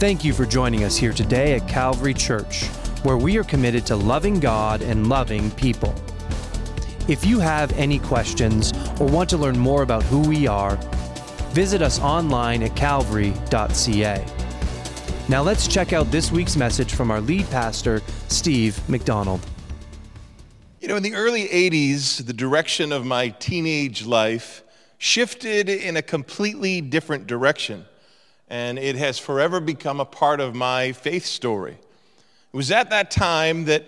Thank you for joining us here today at Calvary Church, where we are committed to loving God and loving people. If you have any questions or want to learn more about who we are, visit us online at calvary.ca. Now let's check out this week's message from our lead pastor, Steve McDonald. You know, in the early 80s, the direction of my teenage life shifted in a completely different direction, and it has forever become a part of my faith story. It was at that time that,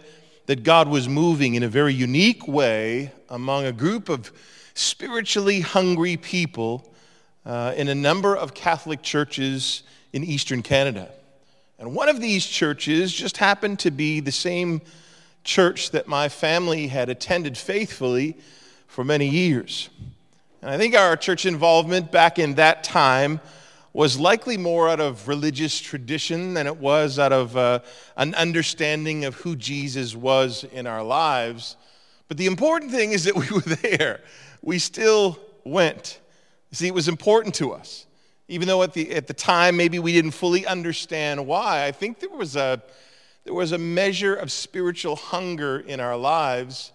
that God was moving in a very unique way among a group of spiritually hungry people uh, in a number of Catholic churches in Eastern Canada. And one of these churches just happened to be the same church that my family had attended faithfully for many years. And I think our church involvement back in that time was likely more out of religious tradition than it was out of uh, an understanding of who Jesus was in our lives. But the important thing is that we were there. We still went. See, it was important to us. Even though at the, at the time maybe we didn't fully understand why, I think there was a, there was a measure of spiritual hunger in our lives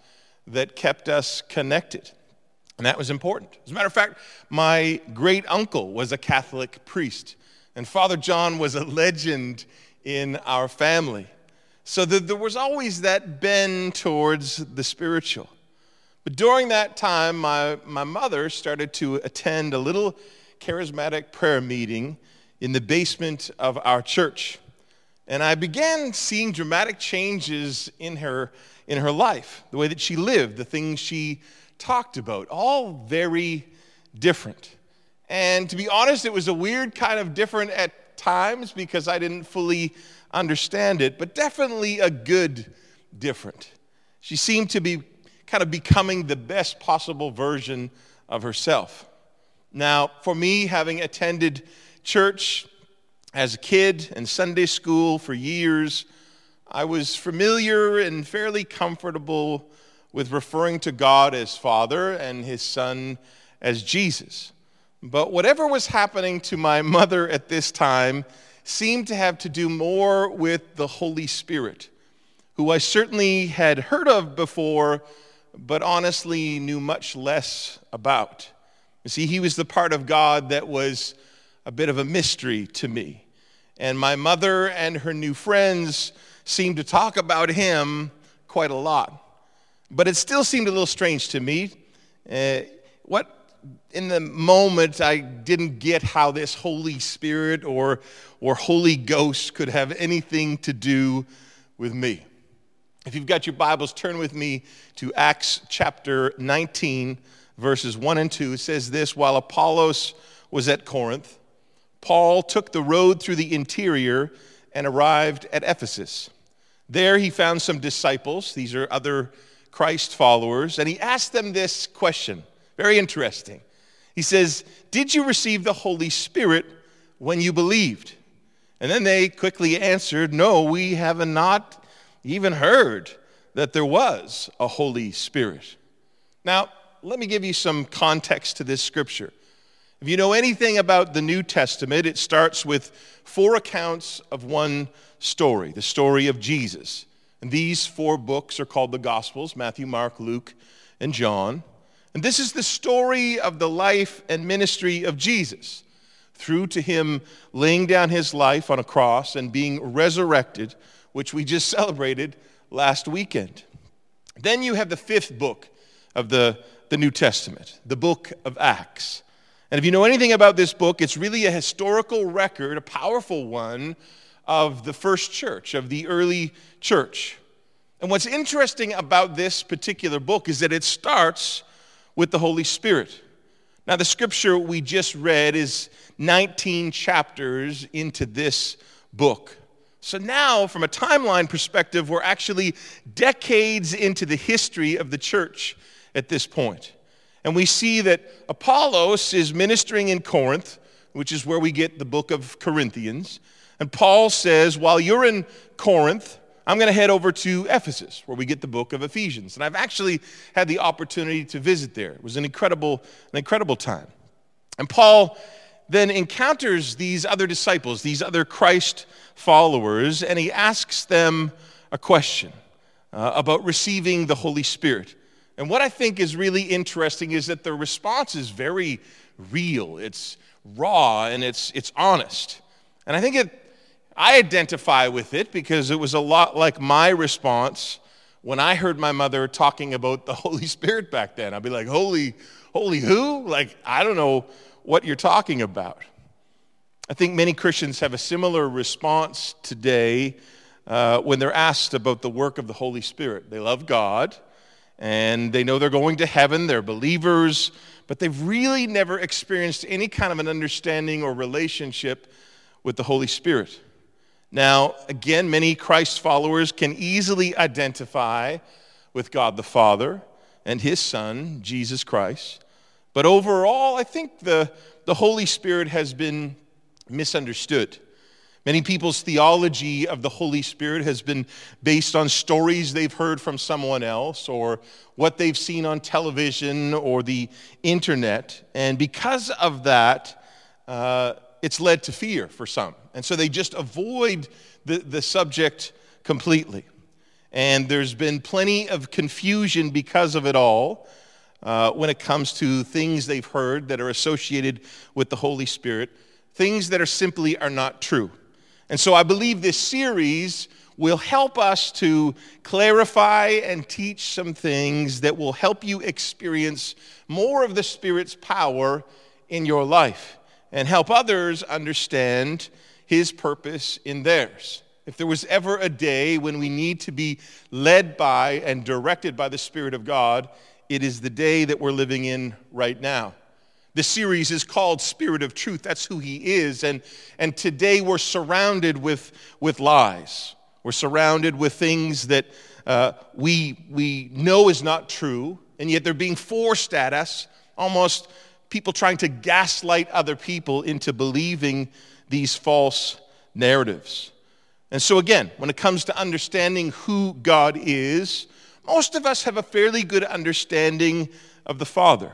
that kept us connected. And that was important. As a matter of fact, my great uncle was a Catholic priest, and Father John was a legend in our family. So there was always that bend towards the spiritual. But during that time, my, my mother started to attend a little charismatic prayer meeting in the basement of our church. And I began seeing dramatic changes in her, in her life, the way that she lived, the things she talked about, all very different. And to be honest, it was a weird kind of different at times because I didn't fully understand it, but definitely a good different. She seemed to be kind of becoming the best possible version of herself. Now, for me, having attended church as a kid in Sunday school for years, I was familiar and fairly comfortable with referring to God as Father and His Son as Jesus. But whatever was happening to my mother at this time seemed to have to do more with the Holy Spirit, who I certainly had heard of before, but honestly knew much less about. You see, he was the part of God that was a bit of a mystery to me. And my mother and her new friends seemed to talk about him quite a lot. But it still seemed a little strange to me. Uh, what in the moment I didn't get how this Holy Spirit or, or Holy Ghost could have anything to do with me. If you've got your Bibles, turn with me to Acts chapter 19, verses 1 and 2. It says this While Apollos was at Corinth, Paul took the road through the interior and arrived at Ephesus. There he found some disciples, these are other Christ followers, and he asked them this question. Very interesting. He says, Did you receive the Holy Spirit when you believed? And then they quickly answered, No, we have not even heard that there was a Holy Spirit. Now, let me give you some context to this scripture. If you know anything about the New Testament, it starts with four accounts of one story the story of Jesus. And these four books are called the Gospels Matthew, Mark, Luke, and John. And this is the story of the life and ministry of Jesus through to him laying down his life on a cross and being resurrected, which we just celebrated last weekend. Then you have the fifth book of the, the New Testament, the book of Acts. And if you know anything about this book, it's really a historical record, a powerful one, of the first church, of the early church. And what's interesting about this particular book is that it starts with the Holy Spirit. Now, the scripture we just read is 19 chapters into this book. So now, from a timeline perspective, we're actually decades into the history of the church at this point. And we see that Apollos is ministering in Corinth, which is where we get the book of Corinthians. And Paul says, while you're in Corinth, I'm going to head over to Ephesus, where we get the book of Ephesians. And I've actually had the opportunity to visit there. It was an incredible, an incredible time. And Paul then encounters these other disciples, these other Christ followers, and he asks them a question uh, about receiving the Holy Spirit. And what I think is really interesting is that the response is very real, it's raw, and it's, it's honest. And I think it, I identify with it because it was a lot like my response when I heard my mother talking about the Holy Spirit back then. I'd be like, Holy, holy who? Like, I don't know what you're talking about. I think many Christians have a similar response today uh, when they're asked about the work of the Holy Spirit. They love God and they know they're going to heaven, they're believers, but they've really never experienced any kind of an understanding or relationship with the Holy Spirit. Now, again, many Christ followers can easily identify with God the Father and His Son, Jesus Christ. But overall, I think the, the Holy Spirit has been misunderstood. Many people's theology of the Holy Spirit has been based on stories they've heard from someone else or what they've seen on television or the internet. And because of that, uh, it's led to fear for some. And so they just avoid the, the subject completely. And there's been plenty of confusion because of it all uh, when it comes to things they've heard that are associated with the Holy Spirit, things that are simply are not true. And so I believe this series will help us to clarify and teach some things that will help you experience more of the Spirit's power in your life and help others understand His purpose in theirs. If there was ever a day when we need to be led by and directed by the Spirit of God, it is the day that we're living in right now. The series is called Spirit of Truth. That's who he is. And, and today we're surrounded with, with lies. We're surrounded with things that uh, we, we know is not true, and yet they're being forced at us, almost people trying to gaslight other people into believing these false narratives. And so, again, when it comes to understanding who God is, most of us have a fairly good understanding of the Father.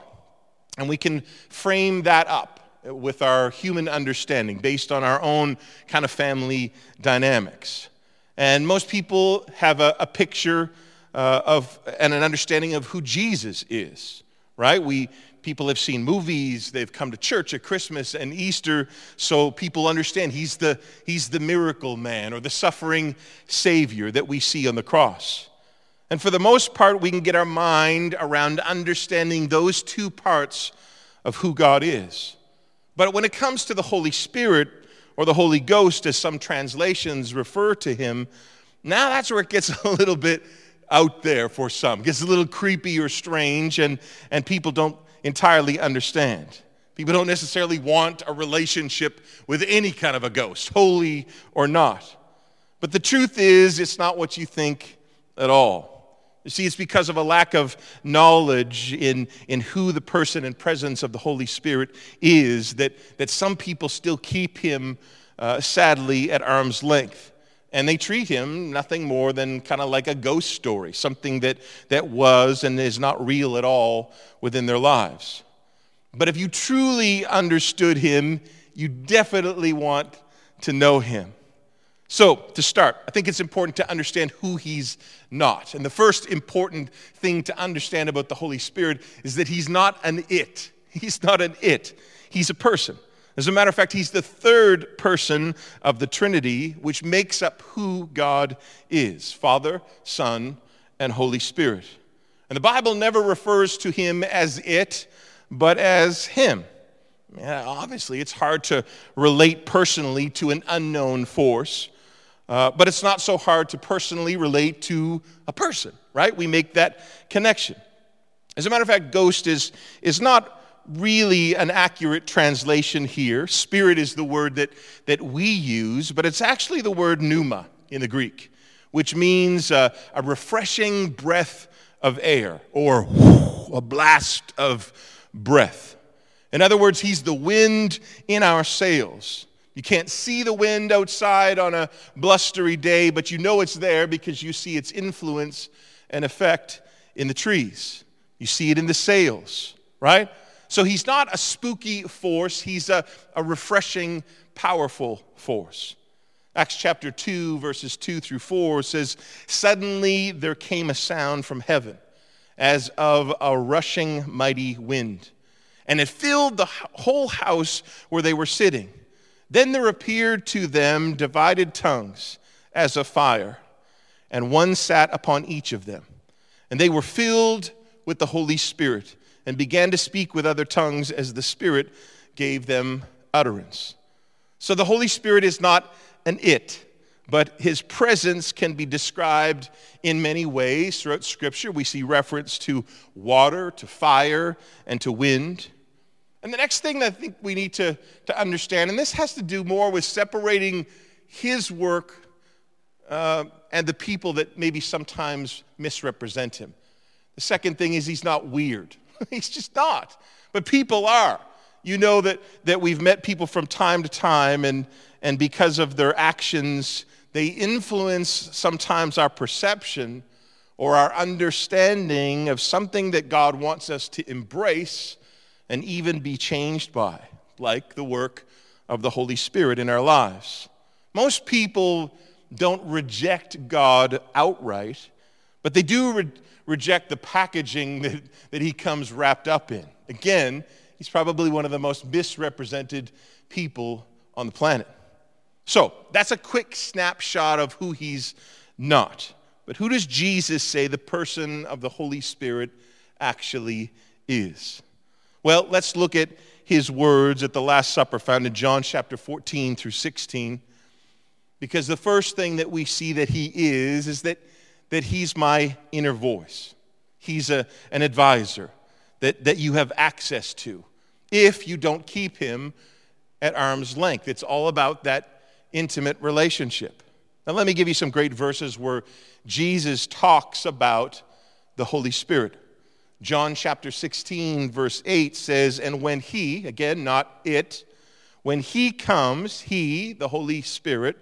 And we can frame that up with our human understanding based on our own kind of family dynamics. And most people have a, a picture uh, of and an understanding of who Jesus is, right? We people have seen movies, they've come to church at Christmas and Easter, so people understand he's the he's the miracle man or the suffering savior that we see on the cross. And for the most part, we can get our mind around understanding those two parts of who God is. But when it comes to the Holy Spirit, or the Holy Ghost, as some translations refer to him, now that's where it gets a little bit out there for some. It gets a little creepy or strange, and, and people don't entirely understand. People don't necessarily want a relationship with any kind of a ghost, holy or not. But the truth is, it's not what you think at all. You see, it's because of a lack of knowledge in, in who the person and presence of the Holy Spirit is that, that some people still keep him, uh, sadly, at arm's length. And they treat him nothing more than kind of like a ghost story, something that, that was and is not real at all within their lives. But if you truly understood him, you definitely want to know him. So, to start, I think it's important to understand who he's not. And the first important thing to understand about the Holy Spirit is that he's not an it. He's not an it, he's a person. As a matter of fact, he's the third person of the Trinity, which makes up who God is Father, Son, and Holy Spirit. And the Bible never refers to him as it, but as him. Yeah, obviously, it's hard to relate personally to an unknown force. Uh, but it's not so hard to personally relate to a person, right? We make that connection. As a matter of fact, ghost is, is not really an accurate translation here. Spirit is the word that, that we use, but it's actually the word pneuma in the Greek, which means uh, a refreshing breath of air or a blast of breath. In other words, he's the wind in our sails. You can't see the wind outside on a blustery day, but you know it's there because you see its influence and effect in the trees. You see it in the sails, right? So he's not a spooky force, he's a, a refreshing, powerful force. Acts chapter 2, verses 2 through 4 says, Suddenly there came a sound from heaven as of a rushing mighty wind, and it filled the whole house where they were sitting. Then there appeared to them divided tongues as of fire, and one sat upon each of them. And they were filled with the Holy Spirit and began to speak with other tongues as the Spirit gave them utterance. So the Holy Spirit is not an it, but his presence can be described in many ways throughout Scripture. We see reference to water, to fire, and to wind. And the next thing that I think we need to, to understand, and this has to do more with separating his work uh, and the people that maybe sometimes misrepresent him. The second thing is he's not weird. he's just not. But people are. You know that, that we've met people from time to time, and, and because of their actions, they influence sometimes our perception or our understanding of something that God wants us to embrace and even be changed by, like the work of the Holy Spirit in our lives. Most people don't reject God outright, but they do re- reject the packaging that, that he comes wrapped up in. Again, he's probably one of the most misrepresented people on the planet. So that's a quick snapshot of who he's not. But who does Jesus say the person of the Holy Spirit actually is? Well, let's look at his words at the Last Supper found in John chapter 14 through 16. Because the first thing that we see that he is is that, that he's my inner voice. He's a, an advisor that, that you have access to if you don't keep him at arm's length. It's all about that intimate relationship. Now, let me give you some great verses where Jesus talks about the Holy Spirit. John chapter 16, verse 8 says, And when He, again, not it, when He comes, He, the Holy Spirit,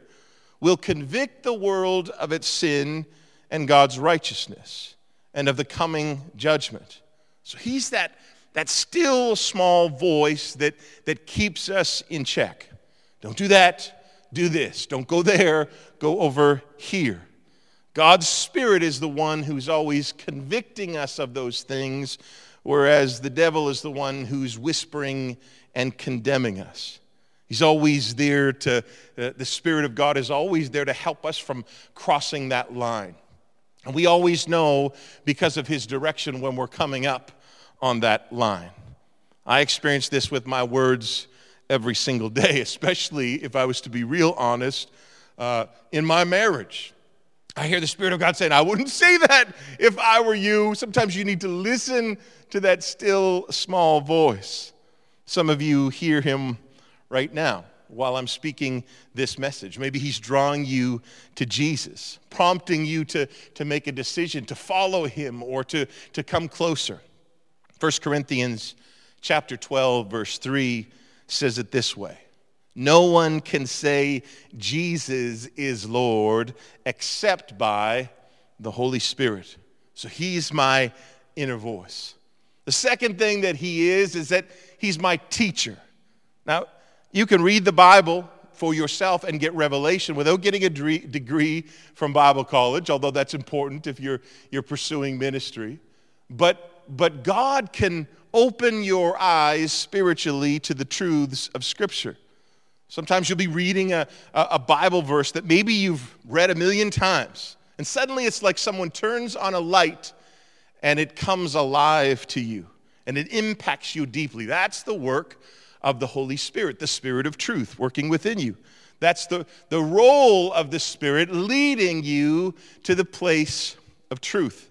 will convict the world of its sin and God's righteousness and of the coming judgment. So He's that, that still small voice that, that keeps us in check. Don't do that do this. Don't go there, go over here. God's Spirit is the one who's always convicting us of those things, whereas the devil is the one who's whispering and condemning us. He's always there to, uh, the Spirit of God is always there to help us from crossing that line. And we always know because of His direction when we're coming up on that line. I experience this with my words every single day, especially if I was to be real honest uh, in my marriage. I hear the Spirit of God saying, I wouldn't say that if I were you. Sometimes you need to listen to that still small voice. Some of you hear him right now while I'm speaking this message. Maybe he's drawing you to Jesus, prompting you to, to make a decision to follow him or to, to come closer. 1 Corinthians chapter 12, verse 3 says it this way No one can say Jesus is Lord except by the Holy Spirit. So he's my inner voice. The second thing that he is is that he's my teacher. Now, you can read the Bible for yourself and get revelation without getting a degree from Bible college, although that's important if you're, you're pursuing ministry. But, but God can open your eyes spiritually to the truths of Scripture. Sometimes you'll be reading a, a Bible verse that maybe you've read a million times, and suddenly it's like someone turns on a light and it comes alive to you and it impacts you deeply. That's the work of the Holy Spirit, the Spirit of truth working within you. That's the, the role of the Spirit leading you to the place of truth.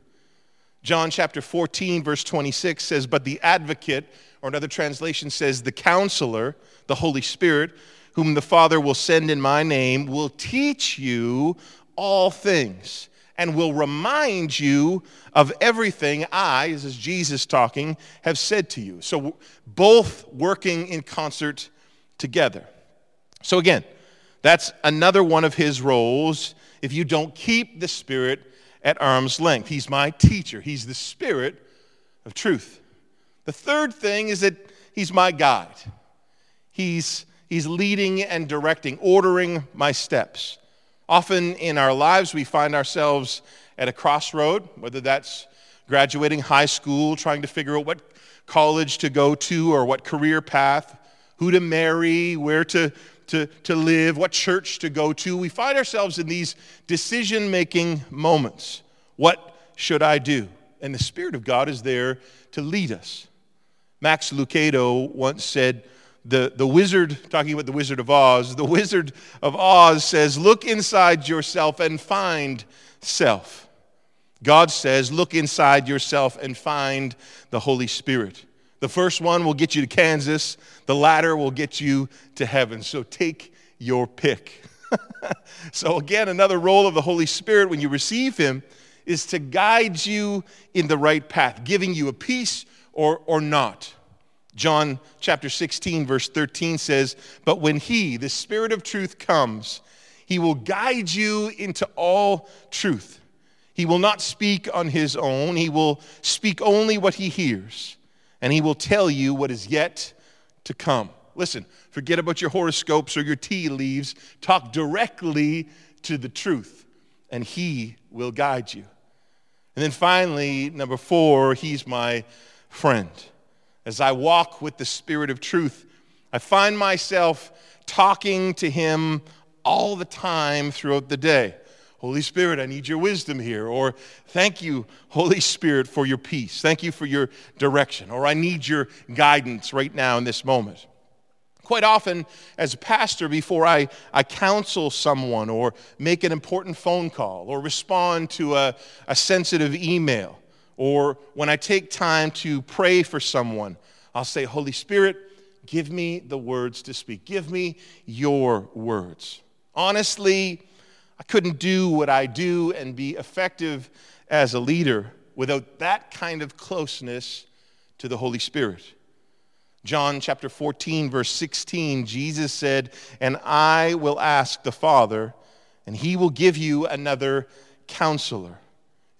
John chapter 14, verse 26 says, But the advocate, or another translation says, the counselor, the Holy Spirit, whom the Father will send in my name, will teach you all things and will remind you of everything I, this is Jesus talking, have said to you. So both working in concert together. So again, that's another one of his roles. If you don't keep the Spirit at arm's length. He's my teacher, He's the Spirit of truth. The third thing is that, he's my guide. He's, he's leading and directing, ordering my steps. Often in our lives, we find ourselves at a crossroad, whether that's graduating high school, trying to figure out what college to go to or what career path, who to marry, where to, to, to live, what church to go to. We find ourselves in these decision making moments. What should I do? And the Spirit of God is there to lead us. Max Lucado once said, the, the wizard, talking about the Wizard of Oz, the Wizard of Oz says, Look inside yourself and find self. God says, Look inside yourself and find the Holy Spirit. The first one will get you to Kansas, the latter will get you to heaven. So take your pick. so, again, another role of the Holy Spirit when you receive Him is to guide you in the right path, giving you a peace or, or not. John chapter 16, verse 13 says, But when He, the Spirit of truth, comes, He will guide you into all truth. He will not speak on His own, He will speak only what He hears, and He will tell you what is yet to come. Listen, forget about your horoscopes or your tea leaves. Talk directly to the truth, and He will guide you. And then finally, number four, He's my friend. As I walk with the Spirit of truth, I find myself talking to Him all the time throughout the day. Holy Spirit, I need your wisdom here. Or thank you, Holy Spirit, for your peace. Thank you for your direction. Or I need your guidance right now in this moment. Quite often, as a pastor, before I, I counsel someone or make an important phone call or respond to a, a sensitive email, or when I take time to pray for someone, I'll say, Holy Spirit, give me the words to speak. Give me your words. Honestly, I couldn't do what I do and be effective as a leader without that kind of closeness to the Holy Spirit. John chapter 14, verse 16, Jesus said, And I will ask the Father, and he will give you another counselor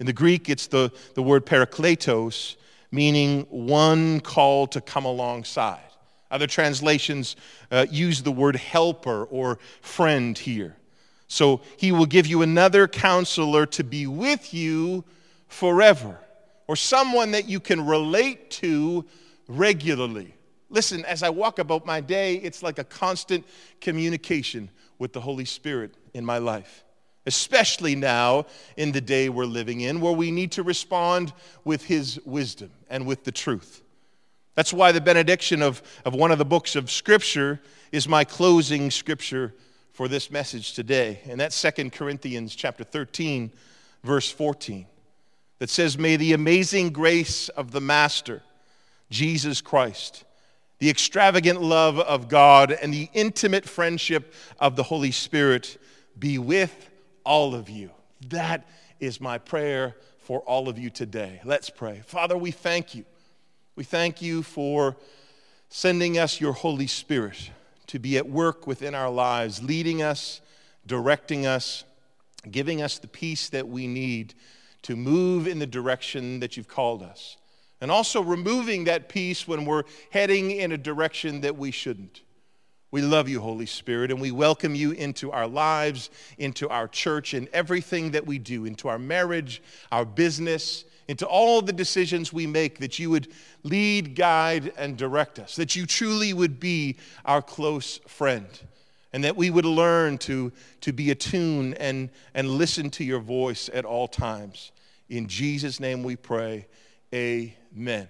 in the Greek, it's the, the word parakletos, meaning one called to come alongside. Other translations uh, use the word helper or friend here. So he will give you another counselor to be with you forever, or someone that you can relate to regularly. Listen, as I walk about my day, it's like a constant communication with the Holy Spirit in my life especially now in the day we're living in, where we need to respond with His wisdom and with the truth. That's why the benediction of, of one of the books of Scripture is my closing scripture for this message today. And that's 2 Corinthians chapter 13, verse 14, that says, May the amazing grace of the Master, Jesus Christ, the extravagant love of God, and the intimate friendship of the Holy Spirit be with all of you. That is my prayer for all of you today. Let's pray. Father, we thank you. We thank you for sending us your Holy Spirit to be at work within our lives, leading us, directing us, giving us the peace that we need to move in the direction that you've called us. And also removing that peace when we're heading in a direction that we shouldn't. We love you, Holy Spirit, and we welcome you into our lives, into our church, and everything that we do, into our marriage, our business, into all the decisions we make, that you would lead, guide, and direct us, that you truly would be our close friend, and that we would learn to, to be attuned and, and listen to your voice at all times. In Jesus' name we pray. Amen.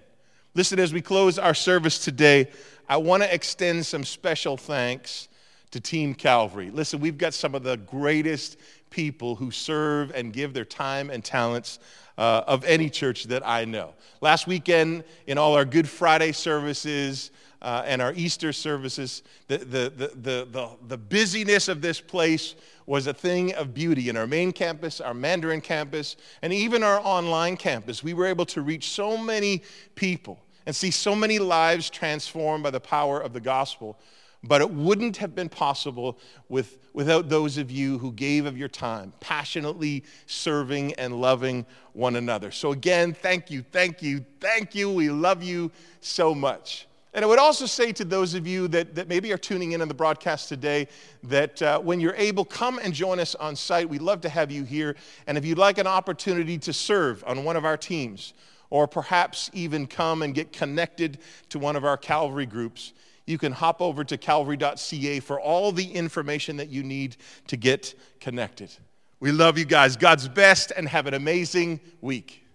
Listen, as we close our service today, I want to extend some special thanks to Team Calvary. Listen, we've got some of the greatest people who serve and give their time and talents uh, of any church that I know. Last weekend, in all our Good Friday services, uh, and our Easter services, the, the, the, the, the, the busyness of this place was a thing of beauty. In our main campus, our Mandarin campus, and even our online campus, we were able to reach so many people and see so many lives transformed by the power of the gospel. But it wouldn't have been possible with, without those of you who gave of your time, passionately serving and loving one another. So, again, thank you, thank you, thank you. We love you so much. And I would also say to those of you that, that maybe are tuning in on the broadcast today that uh, when you're able, come and join us on site. We'd love to have you here. And if you'd like an opportunity to serve on one of our teams, or perhaps even come and get connected to one of our Calvary groups, you can hop over to calvary.ca for all the information that you need to get connected. We love you guys. God's best, and have an amazing week.